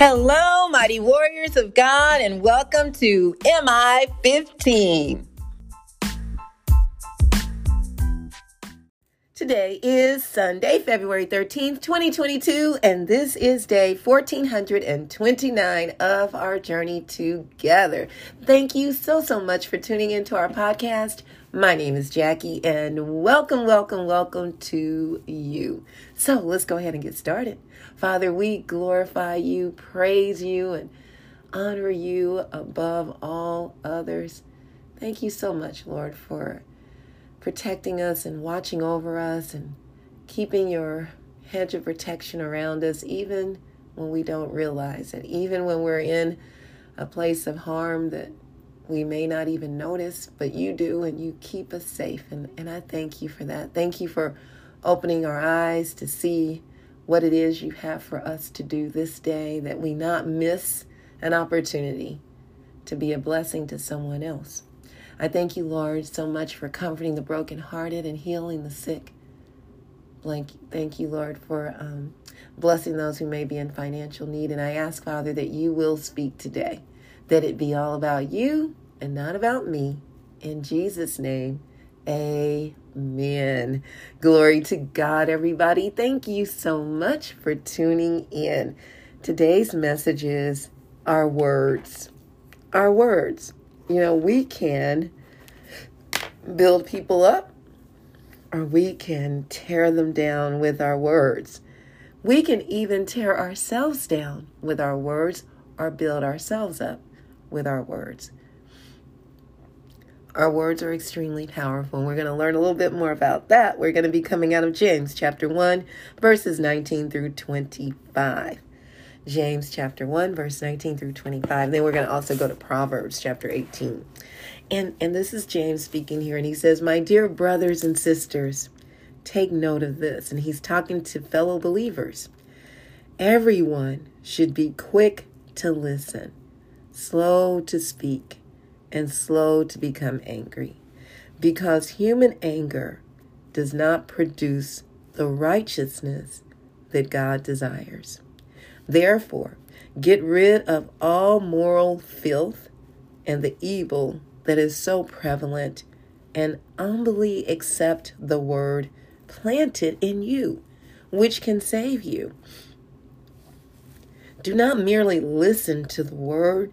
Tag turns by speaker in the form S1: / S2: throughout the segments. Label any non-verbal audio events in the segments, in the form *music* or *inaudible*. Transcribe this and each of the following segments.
S1: Hello, mighty warriors of God, and welcome to MI 15. Today is Sunday, February 13th, 2022, and this is day 1429 of our journey together. Thank you so, so much for tuning into our podcast. My name is Jackie, and welcome, welcome, welcome to you. So let's go ahead and get started. Father, we glorify you, praise you, and honor you above all others. Thank you so much, Lord, for protecting us and watching over us and keeping your hedge of protection around us, even when we don't realize it, even when we're in a place of harm that we may not even notice, but you do, and you keep us safe. And, and I thank you for that. Thank you for opening our eyes to see what it is you have for us to do this day, that we not miss an opportunity to be a blessing to someone else. I thank you, Lord, so much for comforting the brokenhearted and healing the sick. Thank you, Lord, for um, blessing those who may be in financial need. And I ask, Father, that you will speak today that it be all about you and not about me. In Jesus' name, amen. Glory to God, everybody. Thank you so much for tuning in. Today's message is our words. Our words. You know, we can build people up or we can tear them down with our words. We can even tear ourselves down with our words or build ourselves up with our words. Our words are extremely powerful. We're going to learn a little bit more about that. We're going to be coming out of James chapter 1, verses 19 through 25. James chapter 1, verse 19 through 25. Then we're going to also go to Proverbs chapter 18. And, and this is James speaking here, and he says, My dear brothers and sisters, take note of this. And he's talking to fellow believers. Everyone should be quick to listen slow to speak, and slow to become angry, because human anger does not produce the righteousness that God desires. Therefore, get rid of all moral filth and the evil that is so prevalent, and humbly accept the word planted in you, which can save you. Do not merely listen to the word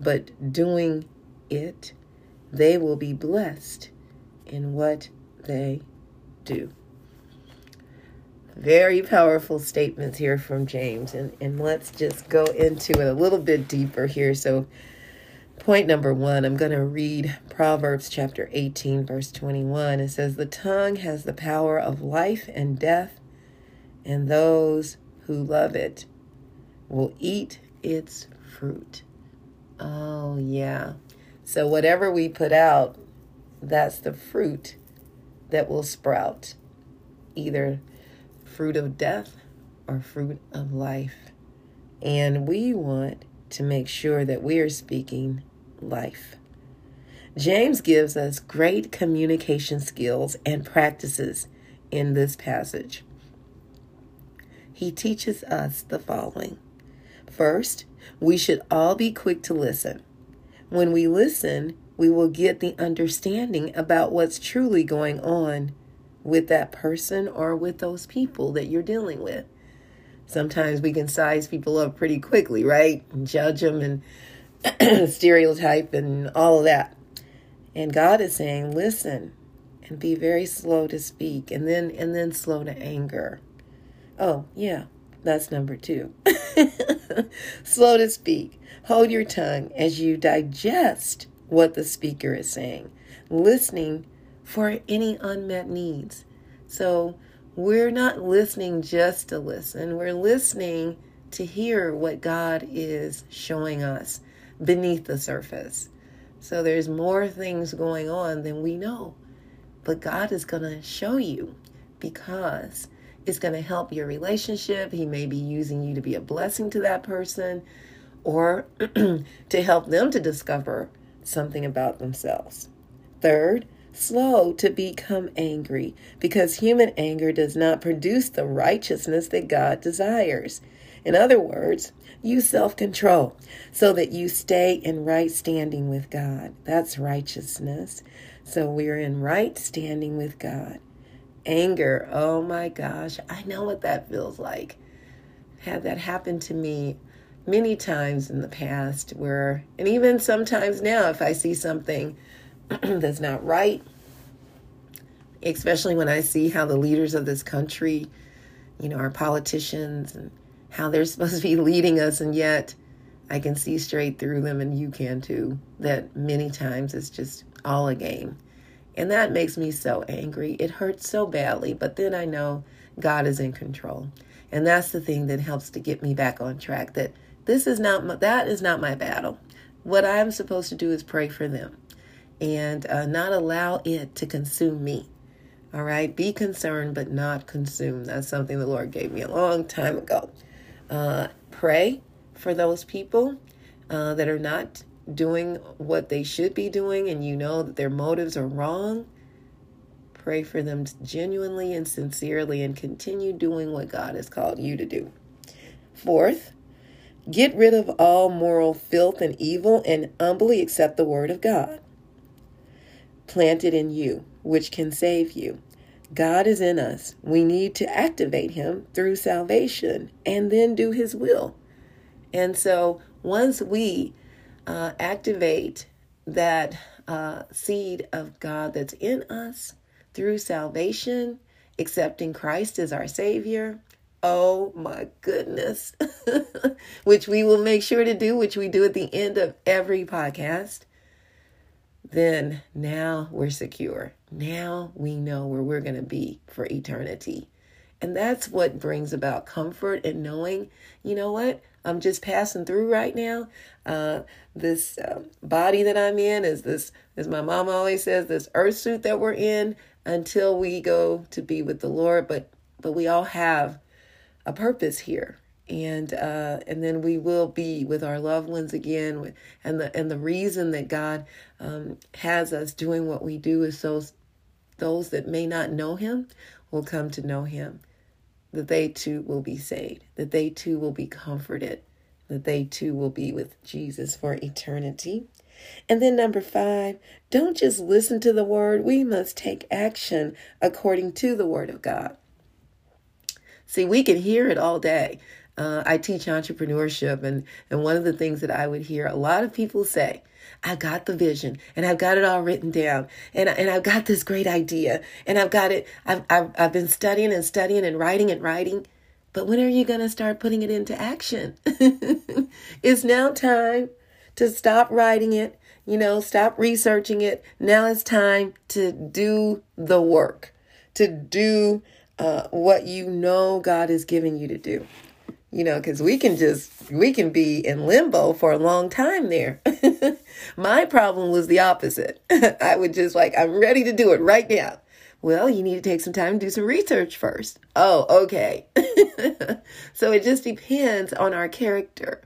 S1: but doing it, they will be blessed in what they do. Very powerful statements here from James. And, and let's just go into it a little bit deeper here. So, point number one, I'm going to read Proverbs chapter 18, verse 21. It says, The tongue has the power of life and death, and those who love it will eat its fruit. Oh, yeah. So, whatever we put out, that's the fruit that will sprout either fruit of death or fruit of life. And we want to make sure that we are speaking life. James gives us great communication skills and practices in this passage. He teaches us the following First, we should all be quick to listen. When we listen, we will get the understanding about what's truly going on with that person or with those people that you're dealing with. Sometimes we can size people up pretty quickly, right? Judge them and *clears throat* stereotype and all of that. And God is saying, listen and be very slow to speak and then and then slow to anger. Oh, yeah. That's number 2. *laughs* Slow to speak. Hold your tongue as you digest what the speaker is saying, listening for any unmet needs. So we're not listening just to listen, we're listening to hear what God is showing us beneath the surface. So there's more things going on than we know. But God is going to show you because it's going to help your relationship. He may be using you to be a blessing to that person or *clears throat* to help them to discover something about themselves. Third, slow to become angry because human anger does not produce the righteousness that God desires. In other words, use self control so that you stay in right standing with God. That's righteousness. So we're in right standing with God. Anger, oh my gosh, I know what that feels like. Had that happen to me many times in the past, where, and even sometimes now, if I see something *clears throat* that's not right, especially when I see how the leaders of this country, you know, our politicians and how they're *laughs* supposed to be leading us, and yet I can see straight through them, and you can too, that many times it's just all a game. And that makes me so angry. It hurts so badly, but then I know God is in control. And that's the thing that helps to get me back on track that this is not my, that is not my battle. What I'm supposed to do is pray for them and uh, not allow it to consume me. All right, be concerned but not consumed. That's something the Lord gave me a long time ago. Uh, pray for those people uh, that are not doing what they should be doing and you know that their motives are wrong. Pray for them genuinely and sincerely and continue doing what God has called you to do. Fourth, get rid of all moral filth and evil and humbly accept the word of God planted in you, which can save you. God is in us. We need to activate Him through salvation and then do His will. And so once we uh, activate that uh, seed of God that's in us through salvation, accepting Christ as our Savior, oh my goodness, *laughs* which we will make sure to do, which we do at the end of every podcast then now we're secure. Now we know where we're going to be for eternity. And that's what brings about comfort and knowing, you know what? I'm just passing through right now. Uh, this uh, body that I'm in is this, as my mom always says, this earth suit that we're in until we go to be with the Lord. But but we all have a purpose here, and uh, and then we will be with our loved ones again. And the and the reason that God um, has us doing what we do is so those that may not know Him will come to know Him. That they too will be saved. That they too will be comforted. That they too will be with Jesus for eternity. And then number five, don't just listen to the word. We must take action according to the word of God. See, we can hear it all day. Uh, I teach entrepreneurship, and, and one of the things that I would hear a lot of people say, I got the vision and I've got it all written down and, and I've got this great idea and I've got it. I've, I've, I've been studying and studying and writing and writing. But when are you going to start putting it into action? *laughs* it's now time to stop writing it, you know, stop researching it. Now it's time to do the work, to do uh, what you know God is giving you to do you know, because we can just, we can be in limbo for a long time there. *laughs* My problem was the opposite. *laughs* I would just like, I'm ready to do it right now. Well, you need to take some time and do some research first. Oh, okay. *laughs* so it just depends on our character.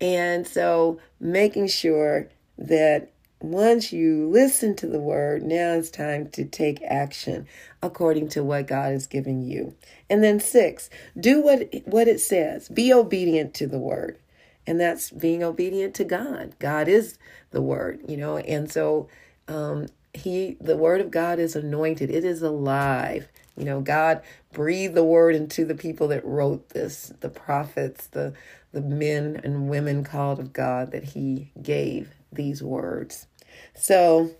S1: And so making sure that once you listen to the word, now it's time to take action according to what God has given you. And then six, do what what it says. Be obedient to the word. And that's being obedient to God. God is the word, you know, and so um he the word of God is anointed. It is alive. You know, God breathed the word into the people that wrote this, the prophets, the the men and women called of God that he gave these words. So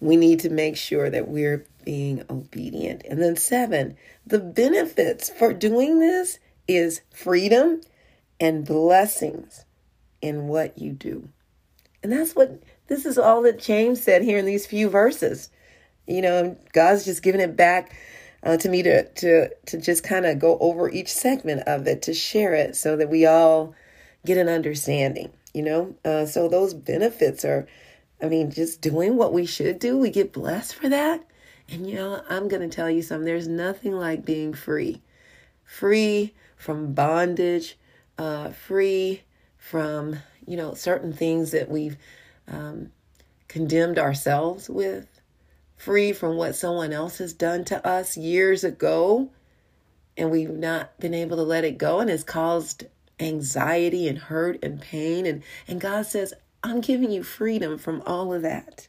S1: we need to make sure that we're being obedient. And then, seven, the benefits for doing this is freedom and blessings in what you do. And that's what this is all that James said here in these few verses. You know, God's just giving it back uh, to me to to to just kind of go over each segment of it to share it so that we all get an understanding. You know, uh, so those benefits are, I mean, just doing what we should do. We get blessed for that. And you know, I'm going to tell you something. There's nothing like being free, free from bondage, uh, free from you know certain things that we've um, condemned ourselves with, free from what someone else has done to us years ago, and we've not been able to let it go, and has caused anxiety and hurt and pain. And and God says, I'm giving you freedom from all of that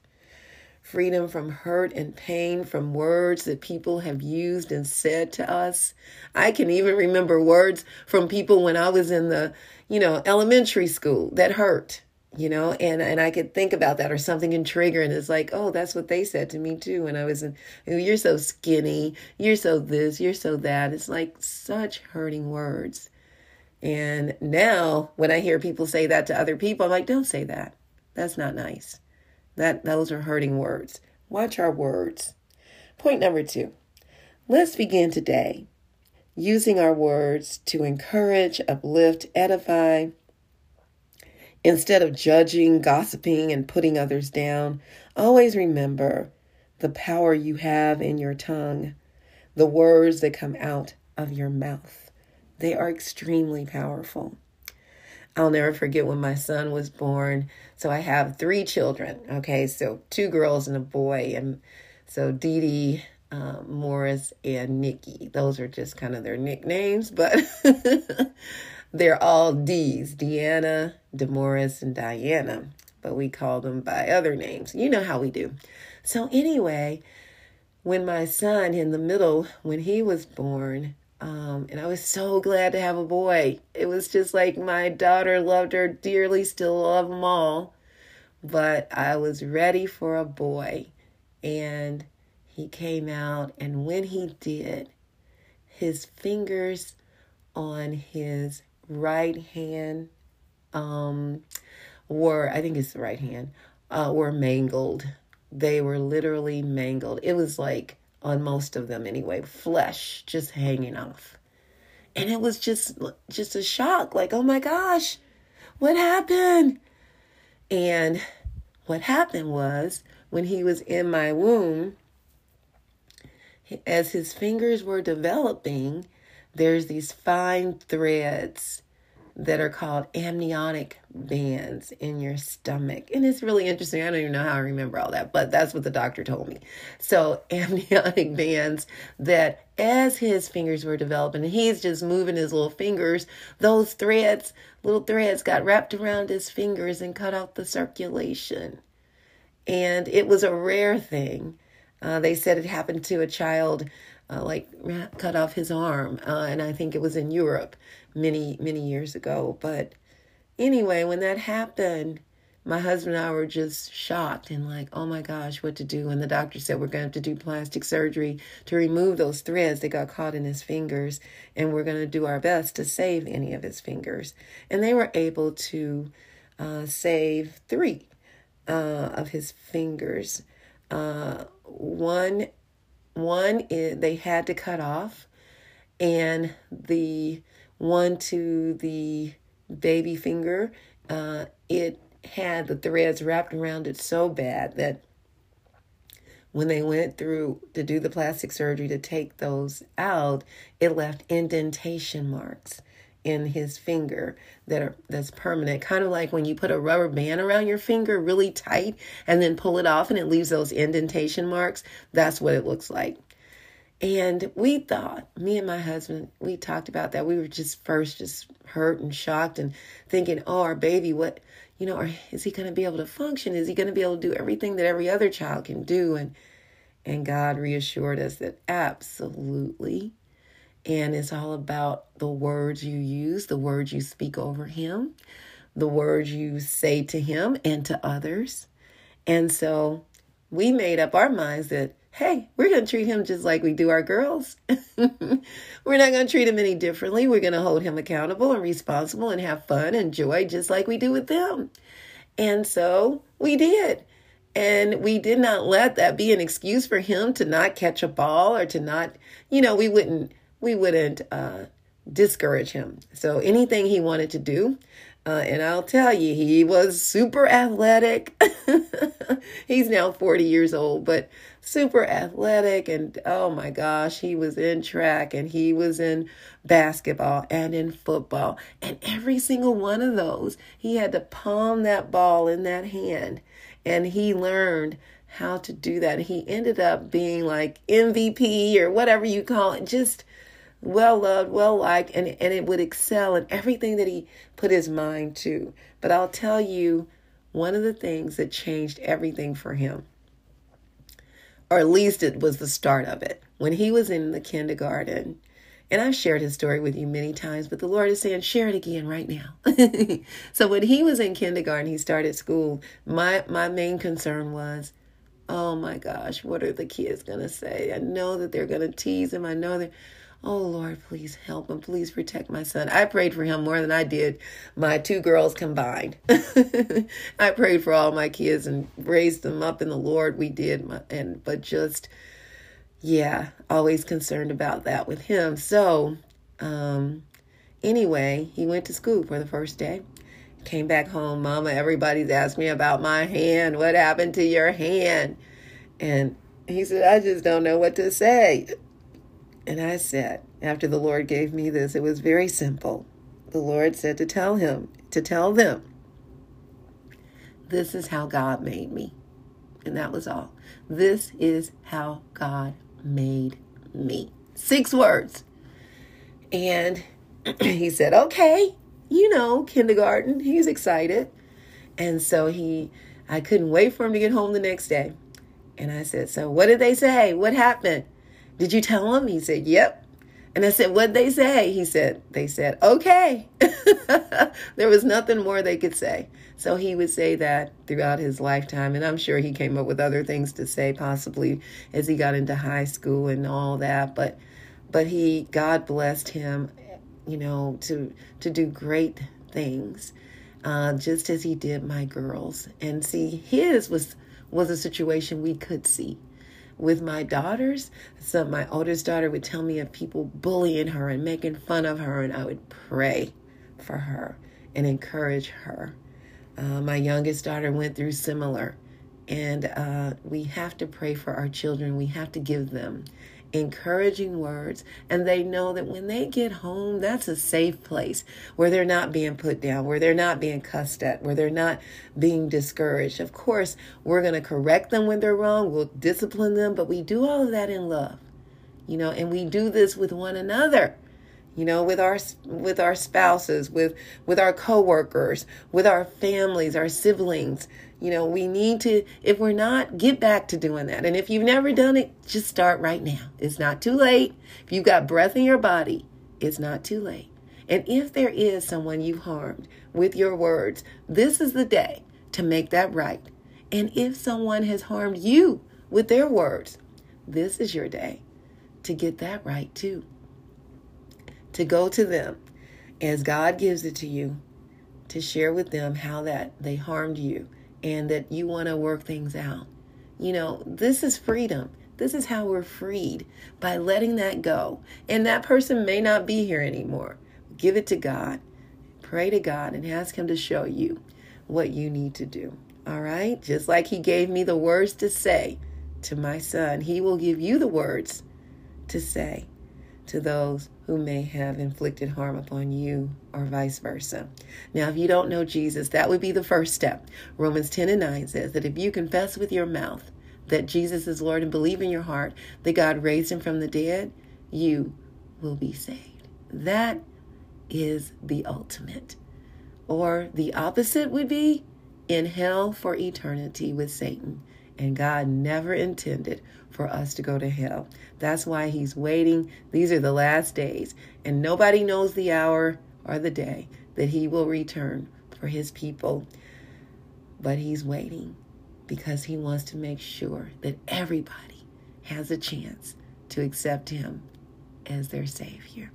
S1: freedom from hurt and pain from words that people have used and said to us. I can even remember words from people when I was in the, you know, elementary school that hurt, you know, and, and I could think about that or something and trigger. And it's like, oh, that's what they said to me too. When I was in, you're so skinny. You're so this, you're so that. It's like such hurting words. And now when I hear people say that to other people, I'm like, don't say that. That's not nice. That those are hurting words. Watch our words. Point number 2. Let's begin today using our words to encourage, uplift, edify, instead of judging, gossiping, and putting others down. Always remember the power you have in your tongue, the words that come out of your mouth. They are extremely powerful. I'll never forget when my son was born. So I have three children. Okay, so two girls and a boy, and so Dee Dee, uh, Morris, and Nikki. Those are just kind of their nicknames, but *laughs* they're all D's: Deanna, Demorris, and Diana. But we call them by other names. You know how we do. So anyway, when my son in the middle, when he was born, um, and I was so glad to have a boy. It was just like my daughter loved her dearly, still love them all. But I was ready for a boy. And he came out, and when he did, his fingers on his right hand um, were, I think it's the right hand, uh, were mangled. They were literally mangled. It was like on most of them anyway, flesh just hanging off. And it was just just a shock like, "Oh my gosh, what happened?" And what happened was when he was in my womb, as his fingers were developing, there's these fine threads that are called amniotic bands in your stomach. And it's really interesting. I don't even know how I remember all that, but that's what the doctor told me. So, *laughs* amniotic bands that as his fingers were developing, he's just moving his little fingers, those threads, little threads got wrapped around his fingers and cut out the circulation. And it was a rare thing. Uh, they said it happened to a child uh, like cut off his arm, uh, and I think it was in Europe many many years ago. But anyway, when that happened, my husband and I were just shocked and like, oh my gosh, what to do? And the doctor said we're going to have to do plastic surgery to remove those threads that got caught in his fingers, and we're going to do our best to save any of his fingers. And they were able to uh, save three uh, of his fingers. Uh, one one they had to cut off, and the one to the baby finger, uh, it had the threads wrapped around it so bad that when they went through to do the plastic surgery to take those out, it left indentation marks in his finger that are that's permanent. Kind of like when you put a rubber band around your finger really tight and then pull it off and it leaves those indentation marks that's what it looks like and we thought me and my husband we talked about that. We were just first just hurt and shocked and thinking oh our baby what you know is he going to be able to function? Is he going to be able to do everything that every other child can do? And and god reassured us that absolutely. And it's all about the words you use, the words you speak over him, the words you say to him and to others. And so we made up our minds that, hey, we're going to treat him just like we do our girls. *laughs* we're not going to treat him any differently. We're going to hold him accountable and responsible and have fun and joy just like we do with them. And so we did. And we did not let that be an excuse for him to not catch a ball or to not, you know, we wouldn't, we wouldn't, uh, discourage him. So anything he wanted to do, uh, and I'll tell you, he was super athletic. *laughs* He's now 40 years old, but super athletic. And oh my gosh, he was in track and he was in basketball and in football. And every single one of those, he had to palm that ball in that hand. And he learned how to do that. He ended up being like MVP or whatever you call it, just well loved, well liked, and, and it would excel in everything that he put his mind to. But I'll tell you one of the things that changed everything for him, or at least it was the start of it, when he was in the kindergarten. And I've shared his story with you many times, but the Lord is saying, share it again right now. *laughs* so when he was in kindergarten, he started school. My my main concern was, oh my gosh, what are the kids gonna say? I know that they're gonna tease him. I know that Oh Lord, please help him. Please protect my son. I prayed for him more than I did my two girls combined. *laughs* I prayed for all my kids and raised them up in the Lord. We did, and but just yeah, always concerned about that with him. So, um, anyway, he went to school for the first day. Came back home, Mama. Everybody's asked me about my hand. What happened to your hand? And he said, I just don't know what to say. And I said, after the Lord gave me this, it was very simple. The Lord said to tell him, to tell them, this is how God made me. And that was all. This is how God made me. Six words. And *clears throat* he said, okay, you know, kindergarten. He's excited. And so he, I couldn't wait for him to get home the next day. And I said, so what did they say? What happened? Did you tell him? He said, Yep. And I said, What'd they say? He said, They said, Okay. *laughs* there was nothing more they could say. So he would say that throughout his lifetime. And I'm sure he came up with other things to say, possibly as he got into high school and all that. But but he God blessed him, you know, to to do great things. Uh, just as he did my girls. And see, his was was a situation we could see with my daughters. So my oldest daughter would tell me of people bullying her and making fun of her, and I would pray for her and encourage her. Uh, my youngest daughter went through similar, and uh, we have to pray for our children. We have to give them encouraging words, and they know that when they get home, that's a safe place where they're not being put down, where they're not being cussed at, where they're not being discouraged. Of course, we're going to correct them when they're wrong, we'll discipline them, but we do all of that in love, you know, and we do this with one another you know with our with our spouses with with our coworkers with our families our siblings you know, we need to, if we're not, get back to doing that. And if you've never done it, just start right now. It's not too late. If you've got breath in your body, it's not too late. And if there is someone you've harmed with your words, this is the day to make that right. And if someone has harmed you with their words, this is your day to get that right too. To go to them as God gives it to you, to share with them how that they harmed you and that you want to work things out. You know, this is freedom. This is how we're freed by letting that go. And that person may not be here anymore. Give it to God. Pray to God and ask Him to show you what you need to do. All right? Just like He gave me the words to say to my son, He will give you the words to say to those who may have inflicted harm upon you or vice versa. Now, if you don't know Jesus, that would be the first step. Romans 10 and 9 says that if you confess with your mouth that Jesus is Lord and believe in your heart that God raised him from the dead, you will be saved. That is the ultimate. Or the opposite would be in hell for eternity with Satan. And God never intended for us to go to hell. That's why He's waiting. These are the last days, and nobody knows the hour or the day that He will return for His people. But He's waiting because He wants to make sure that everybody has a chance to accept Him as their Savior.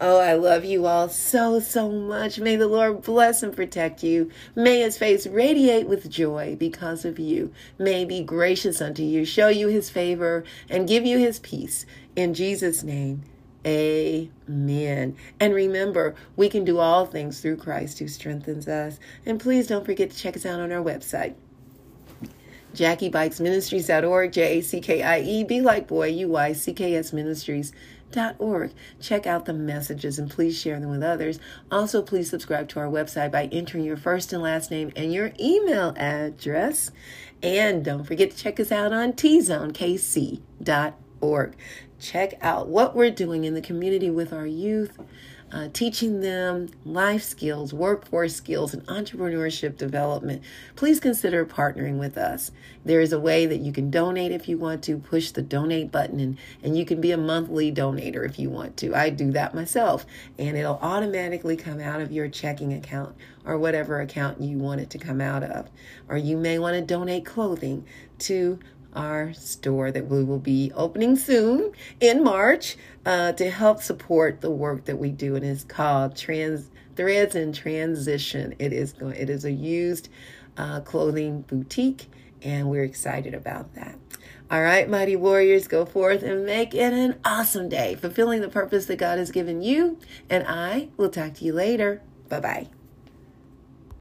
S1: Oh, I love you all so, so much. May the Lord bless and protect you. May his face radiate with joy because of you. May be gracious unto you, show you his favor, and give you his peace. In Jesus' name, amen. And remember, we can do all things through Christ who strengthens us. And please don't forget to check us out on our website. JackieBuycksMinistries.org, J A C K I E, be like boy, U Y C K S Ministries org. Check out the messages and please share them with others. Also, please subscribe to our website by entering your first and last name and your email address. And don't forget to check us out on tzonekc.org. Check out what we're doing in the community with our youth uh, teaching them life skills, workforce skills, and entrepreneurship development, please consider partnering with us. There is a way that you can donate if you want to, push the donate button, and, and you can be a monthly donator if you want to. I do that myself, and it'll automatically come out of your checking account or whatever account you want it to come out of. Or you may want to donate clothing to our store that we will be opening soon in March uh, to help support the work that we do. And it's called Trans Threads in Transition. It is going. It is a used uh, clothing boutique, and we're excited about that. All right, mighty warriors, go forth and make it an awesome day, fulfilling the purpose that God has given you. And I will talk to you later. Bye bye.